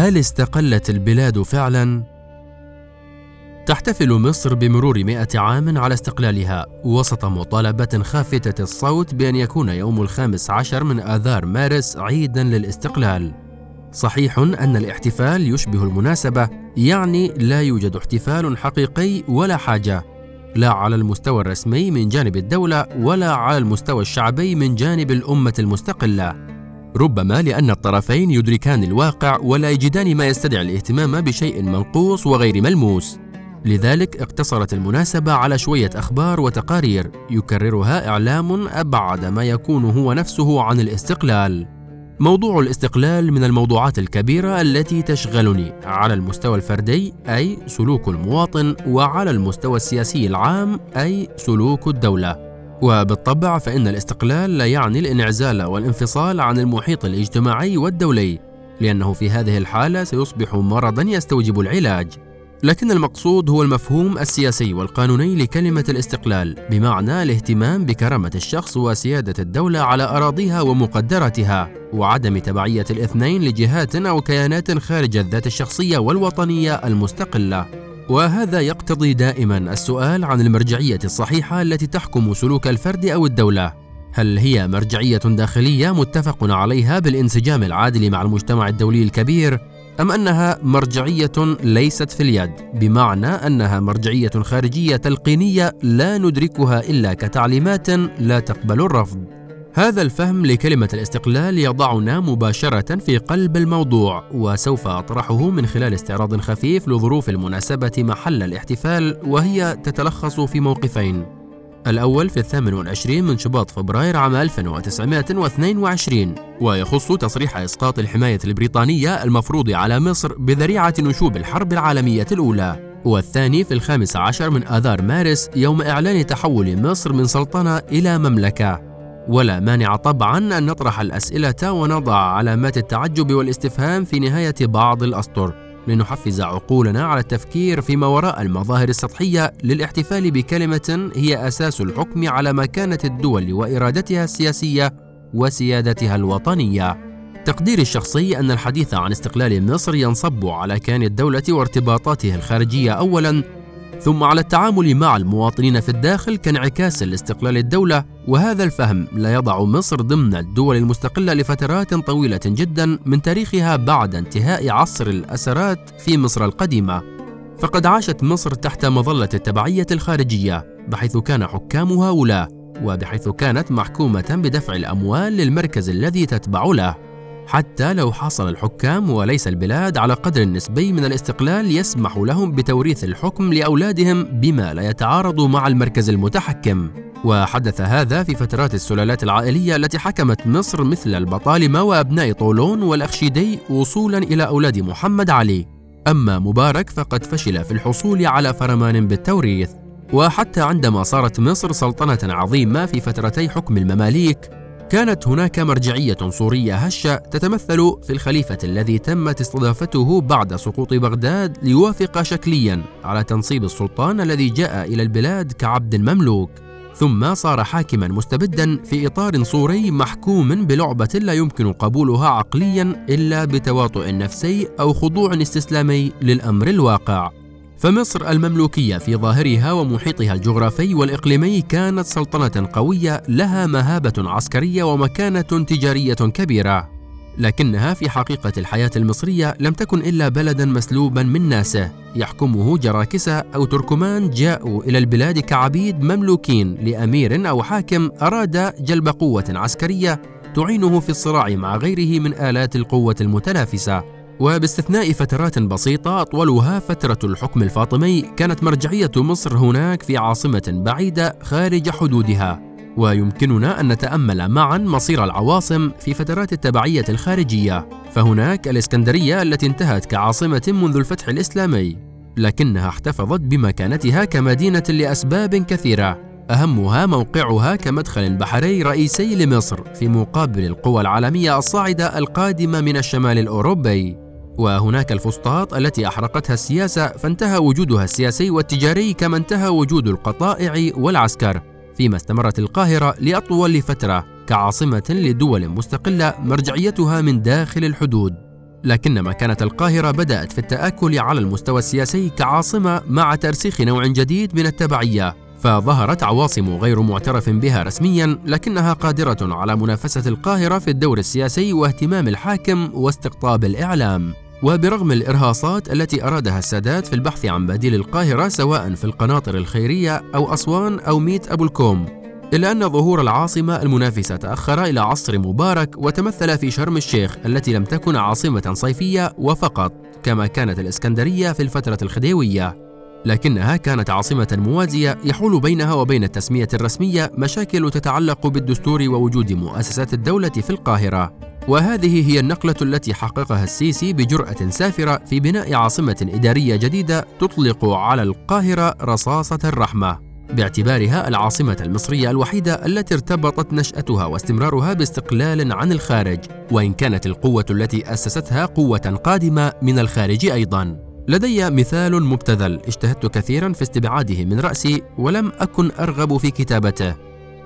هل استقلت البلاد فعلا؟ تحتفل مصر بمرور مئة عام على استقلالها وسط مطالبة خافتة الصوت بأن يكون يوم الخامس عشر من آذار مارس عيدا للاستقلال صحيح أن الاحتفال يشبه المناسبة يعني لا يوجد احتفال حقيقي ولا حاجة لا على المستوى الرسمي من جانب الدولة ولا على المستوى الشعبي من جانب الأمة المستقلة ربما لأن الطرفين يدركان الواقع ولا يجدان ما يستدعي الاهتمام بشيء منقوص وغير ملموس. لذلك اقتصرت المناسبة على شوية أخبار وتقارير يكررها إعلام أبعد ما يكون هو نفسه عن الاستقلال. موضوع الاستقلال من الموضوعات الكبيرة التي تشغلني على المستوى الفردي أي سلوك المواطن وعلى المستوى السياسي العام أي سلوك الدولة. وبالطبع فإن الاستقلال لا يعني الانعزال والانفصال عن المحيط الاجتماعي والدولي لأنه في هذه الحالة سيصبح مرضا يستوجب العلاج. لكن المقصود هو المفهوم السياسي والقانوني لكلمة الاستقلال بمعنى الاهتمام بكرامة الشخص وسيادة الدولة على أراضيها ومقدراتها وعدم تبعية الاثنين لجهات أو كيانات خارج الذات الشخصية والوطنية المستقلة. وهذا يقتضي دائما السؤال عن المرجعية الصحيحة التي تحكم سلوك الفرد أو الدولة. هل هي مرجعية داخلية متفق عليها بالانسجام العادل مع المجتمع الدولي الكبير أم أنها مرجعية ليست في اليد؟ بمعنى أنها مرجعية خارجية تلقينية لا ندركها إلا كتعليمات لا تقبل الرفض. هذا الفهم لكلمة الاستقلال يضعنا مباشرة في قلب الموضوع وسوف أطرحه من خلال استعراض خفيف لظروف المناسبة محل الاحتفال وهي تتلخص في موقفين. الأول في الثامن والعشرين من شباط فبراير عام 1922 ويخص تصريح إسقاط الحماية البريطانية المفروض على مصر بذريعة نشوب الحرب العالمية الأولى. والثاني في الخامس عشر من آذار مارس يوم إعلان تحول مصر من سلطنة إلى مملكة. ولا مانع طبعا أن نطرح الأسئلة ونضع علامات التعجب والاستفهام في نهاية بعض الأسطر لنحفز عقولنا على التفكير فيما وراء المظاهر السطحية للاحتفال بكلمة هي أساس الحكم على مكانة الدول وإرادتها السياسية وسيادتها الوطنية. تقديري الشخصي أن الحديث عن استقلال مصر ينصب على كيان الدولة وارتباطاتها الخارجية أولاً ثم على التعامل مع المواطنين في الداخل كانعكاس لاستقلال الدولة وهذا الفهم لا يضع مصر ضمن الدول المستقلة لفترات طويلة جدا من تاريخها بعد انتهاء عصر الأسرات في مصر القديمة. فقد عاشت مصر تحت مظلة التبعية الخارجية بحيث كان حكامها ولاة وبحيث كانت محكومة بدفع الأموال للمركز الذي تتبع له. حتى لو حصل الحكام وليس البلاد على قدر نسبي من الاستقلال يسمح لهم بتوريث الحكم لأولادهم بما لا يتعارض مع المركز المتحكم. وحدث هذا في فترات السلالات العائلية التي حكمت مصر مثل البطالمه وأبناء طولون والأخشيدي وصولا إلى أولاد محمد علي. أما مبارك فقد فشل في الحصول على فرمان بالتوريث. وحتى عندما صارت مصر سلطنة عظيمة في فترتي حكم المماليك كانت هناك مرجعية صورية هشة تتمثل في الخليفة الذي تمت استضافته بعد سقوط بغداد ليوافق شكليا على تنصيب السلطان الذي جاء إلى البلاد كعبد مملوك ثم صار حاكما مستبدا في إطار صوري محكوم بلعبة لا يمكن قبولها عقليا إلا بتواطؤ نفسي أو خضوع استسلامي للأمر الواقع. فمصر المملوكية في ظاهرها ومحيطها الجغرافي والإقليمي كانت سلطنة قوية لها مهابة عسكرية ومكانة تجارية كبيرة. لكنها في حقيقة الحياة المصرية لم تكن إلا بلدا مسلوبا من ناسه. يحكمه جراكسة أو تركمان جاءوا إلى البلاد كعبيد مملوكين لأمير أو حاكم أراد جلب قوة عسكرية تعينه في الصراع مع غيره من آلات القوة المتنافسة. وباستثناء فترات بسيطة أطولها فترة الحكم الفاطمي كانت مرجعية مصر هناك في عاصمة بعيدة خارج حدودها. ويمكننا أن نتأمل معا مصير العواصم في فترات التبعية الخارجية. فهناك الإسكندرية التي انتهت كعاصمة منذ الفتح الإسلامي. لكنها احتفظت بمكانتها كمدينة لأسباب كثيرة. أهمها موقعها كمدخل بحري رئيسي لمصر في مقابل القوى العالمية الصاعدة القادمة من الشمال الأوروبي. وهناك الفسطاط التي أحرقتها السياسة فانتهى وجودها السياسي والتجاري كما انتهى وجود القطائع والعسكر. فيما استمرت القاهرة لأطول فترة كعاصمة لدول مستقلة مرجعيتها من داخل الحدود. لكنما كانت القاهرة بدأت في التآكل على المستوى السياسي كعاصمة مع ترسيخ نوع جديد من التبعية. فظهرت عواصم غير معترف بها رسميا لكنها قادرة على منافسة القاهرة في الدور السياسي واهتمام الحاكم واستقطاب الإعلام. وبرغم الإرهاصات التي أرادها السادات في البحث عن بديل القاهرة سواء في القناطر الخيرية أو أسوان أو ميت أبو الكوم إلا أن ظهور العاصمة المنافسة تأخر إلى عصر مبارك وتمثل في شرم الشيخ التي لم تكن عاصمة صيفية وفقط كما كانت الإسكندرية في الفترة الخديوية. لكنها كانت عاصمة موازية يحول بينها وبين التسمية الرسمية مشاكل تتعلق بالدستور ووجود مؤسسات الدولة في القاهرة. وهذه هي النقلة التي حققها السيسي بجرأة سافرة في بناء عاصمة إدارية جديدة تطلق على القاهرة رصاصة الرحمة باعتبارها العاصمة المصرية الوحيدة التي ارتبطت نشأتها واستمرارها باستقلال عن الخارج، وإن كانت القوة التي أسستها قوة قادمة من الخارج أيضاً. لدي مثال مبتذل اجتهدت كثيرا في استبعاده من رأسي ولم أكن أرغب في كتابته،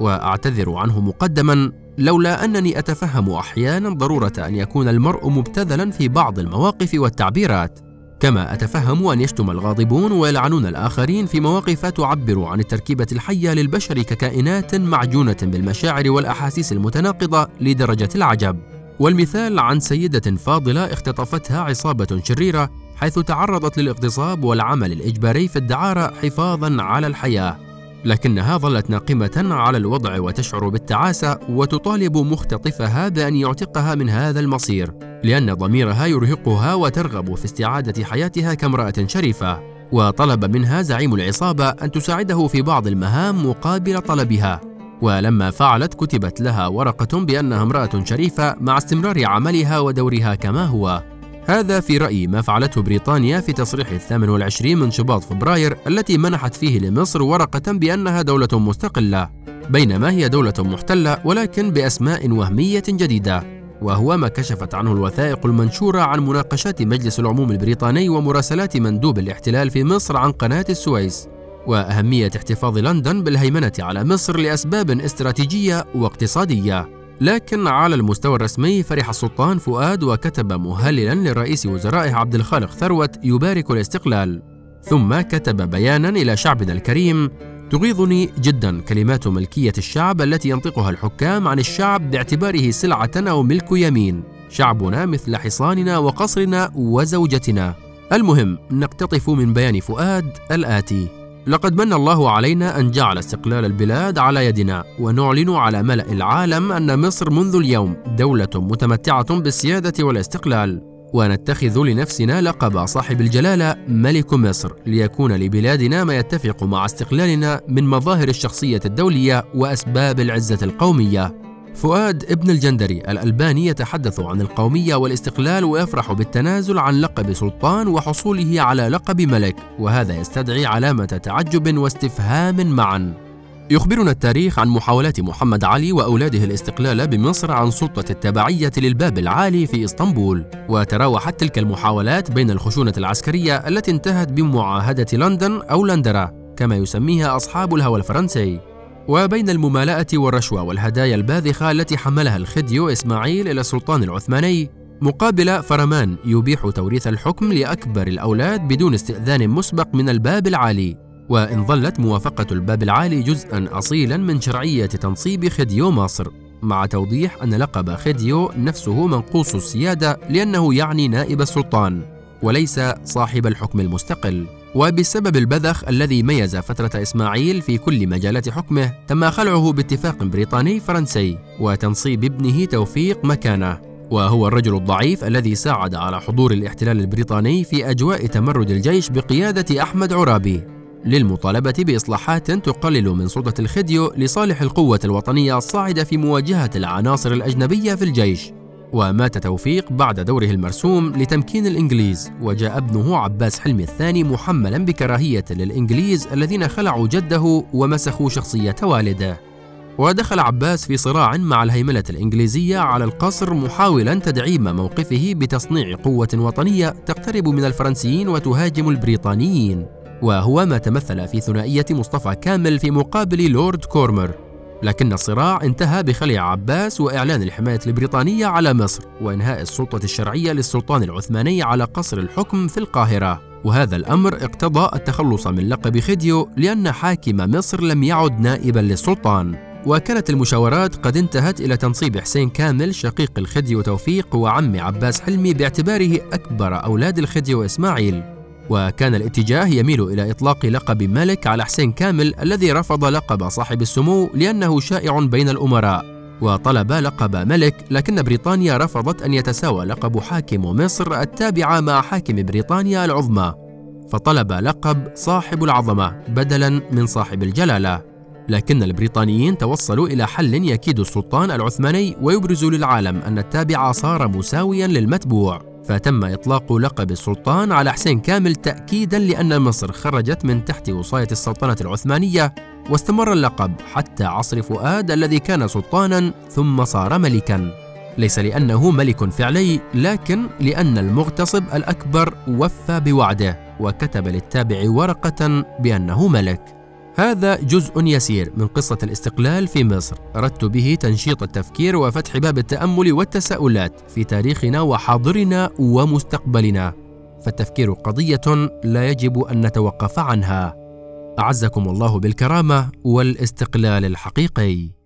وأعتذر عنه مقدما لولا أنني أتفهم أحيانا ضرورة أن يكون المرء مبتذلا في بعض المواقف والتعبيرات. كما أتفهم أن يشتم الغاضبون ويلعنون الآخرين في مواقف تعبر عن التركيبة الحية للبشر ككائنات معجونة بالمشاعر والأحاسيس المتناقضة لدرجة العجب والمثال عن سيدة فاضلة اختطفتها عصابة شريرة حيث تعرضت للاغتصاب والعمل الإجباري في الدعارة حفاظا على الحياة لكنها ظلت ناقمة على الوضع وتشعر بالتعاسة وتطالب مختطفها بأن يعتقها من هذا المصير لأن ضميرها يرهقها وترغب في استعادة حياتها كامرأة شريفة وطلب منها زعيم العصابة أن تساعده في بعض المهام مقابل طلبها. ولما فعلت كتبت لها ورقة بأنها امرأة شريفة مع استمرار عملها ودورها كما هو. هذا في رأيي ما فعلته بريطانيا في تصريح الثامن والعشرين من شباط فبراير التي منحت فيه لمصر ورقة بأنها دولة مستقلة بينما هي دولة محتلة ولكن بأسماء وهمية جديدة وهو ما كشفت عنه الوثائق المنشورة عن مناقشات مجلس العموم البريطاني ومراسلات مندوب الاحتلال في مصر عن قناة السويس وأهمية احتفاظ لندن بالهيمنة على مصر لأسباب استراتيجية واقتصادية. لكن على المستوى الرسمي فرح السلطان فؤاد وكتب مهللا لرئيس وزرائه عبد الخالق ثروت يبارك الاستقلال. ثم كتب بيانا إلى شعبنا الكريم تغيظني جدا كلمات ملكية الشعب التي ينطقها الحكام عن الشعب باعتباره سلعة أو ملك يمين. شعبنا مثل حصاننا وقصرنا وزوجتنا. المهم نقتطف من بيان فؤاد الآتي. لقد من الله علينا أن جعل استقلال البلاد على يدنا ونعلن على ملأ العالم أن مصر منذ اليوم دولة متمتعة بالسيادة والاستقلال. ونتخذ لنفسنا لقب صاحب الجلالة ملك مصر ليكون لبلادنا ما يتفق مع استقلالنا من مظاهر الشخصية الدولية وأسباب العزة القومية. فؤاد ابن الجندري الألباني يتحدث عن القومية والاستقلال ويفرح بالتنازل عن لقب سلطان وحصوله على لقب ملك وهذا يستدعي علامة تعجب واستفهام معا. يخبرنا التاريخ عن محاولات محمد علي وأولاده الاستقلال بمصر عن سلطة التبعية للباب العالي في إسطنبول. وتراوحت تلك المحاولات بين الخشونة العسكرية التي انتهت بمعاهدة لندن أو لندرا كما يسميها أصحاب الهوى الفرنسي. وبين الممالأة والرشوة والهدايا الباذخة التي حملها الخديو إسماعيل إلى السلطان العثماني مقابل فرمان يبيح توريث الحكم لأكبر الأولاد بدون استئذان مسبق من الباب العالي. وإن ظلت موافقة الباب العالي جزءا أصيلا من شرعية تنصيب خديو مصر مع توضيح أن لقب خديو نفسه منقوص السيادة لأنه يعني نائب السلطان وليس صاحب الحكم المستقل. وبسبب البذخ الذي ميز فترة إسماعيل في كل مجالات حكمه تم خلعه باتفاق بريطاني فرنسي وتنصيب ابنه توفيق مكانه. وهو الرجل الضعيف الذي ساعد على حضور الاحتلال البريطاني في أجواء تمرد الجيش بقيادة أحمد عرابي. للمطالبة بإصلاحات تقلل من سلطة الخديو لصالح القوة الوطنية الصاعدة في مواجهة العناصر الأجنبية في الجيش. ومات توفيق بعد دوره المرسوم لتمكين الإنجليز وجاء ابنه عباس حلمي الثاني محملا بكراهية للإنجليز الذين خلعوا جده ومسخوا شخصية والده. ودخل عباس في صراع مع الهيمنة الإنجليزية على القصر محاولا تدعيم موقفه بتصنيع قوة وطنية تقترب من الفرنسيين وتهاجم البريطانيين. وهو ما تمثل في ثنائية مصطفى كامل في مقابل لورد كورمر. لكن الصراع انتهى بخلع عباس وإعلان الحماية البريطانية على مصر وإنهاء السلطة الشرعية للسلطان العثماني على قصر الحكم في القاهرة. وهذا الأمر اقتضى التخلص من لقب خديو لأن حاكم مصر لم يعد نائبا للسلطان. وكانت المشاورات قد انتهت إلى تنصيب حسين كامل شقيق الخديو توفيق وعم عباس حلمي باعتباره أكبر أولاد الخديو إسماعيل. وكان الاتجاه يميل إلى إطلاق لقب ملك على حسين كامل الذي رفض لقب صاحب السمو لأنه شائع بين الأمراء وطلب لقب ملك لكن بريطانيا رفضت أن يتساوى لقب حاكم مصر التابعة مع حاكم بريطانيا العظمى. فطلب لقب صاحب العظمة بدلا من صاحب الجلالة. لكن البريطانيين توصلوا إلى حل يكيد السلطان العثماني ويبرز للعالم أن التابع صار مساويا للمتبوع. فتم إطلاق لقب السلطان على حسين كامل تأكيدا لأن مصر خرجت من تحت وصاية السلطنة العثمانية واستمر اللقب حتى عصر فؤاد الذي كان سلطانا ثم صار ملكا. ليس لأنه ملك فعلي لكن لأن المغتصب الأكبر وفى بوعده وكتب للتابع ورقة بأنه ملك. هذا جزء يسير من قصة الاستقلال في مصر. أردت به تنشيط التفكير وفتح باب التأمل والتساؤلات في تاريخنا وحاضرنا ومستقبلنا. فالتفكير قضية لا يجب أن نتوقف عنها. أعزكم الله بالكرامة والاستقلال الحقيقي.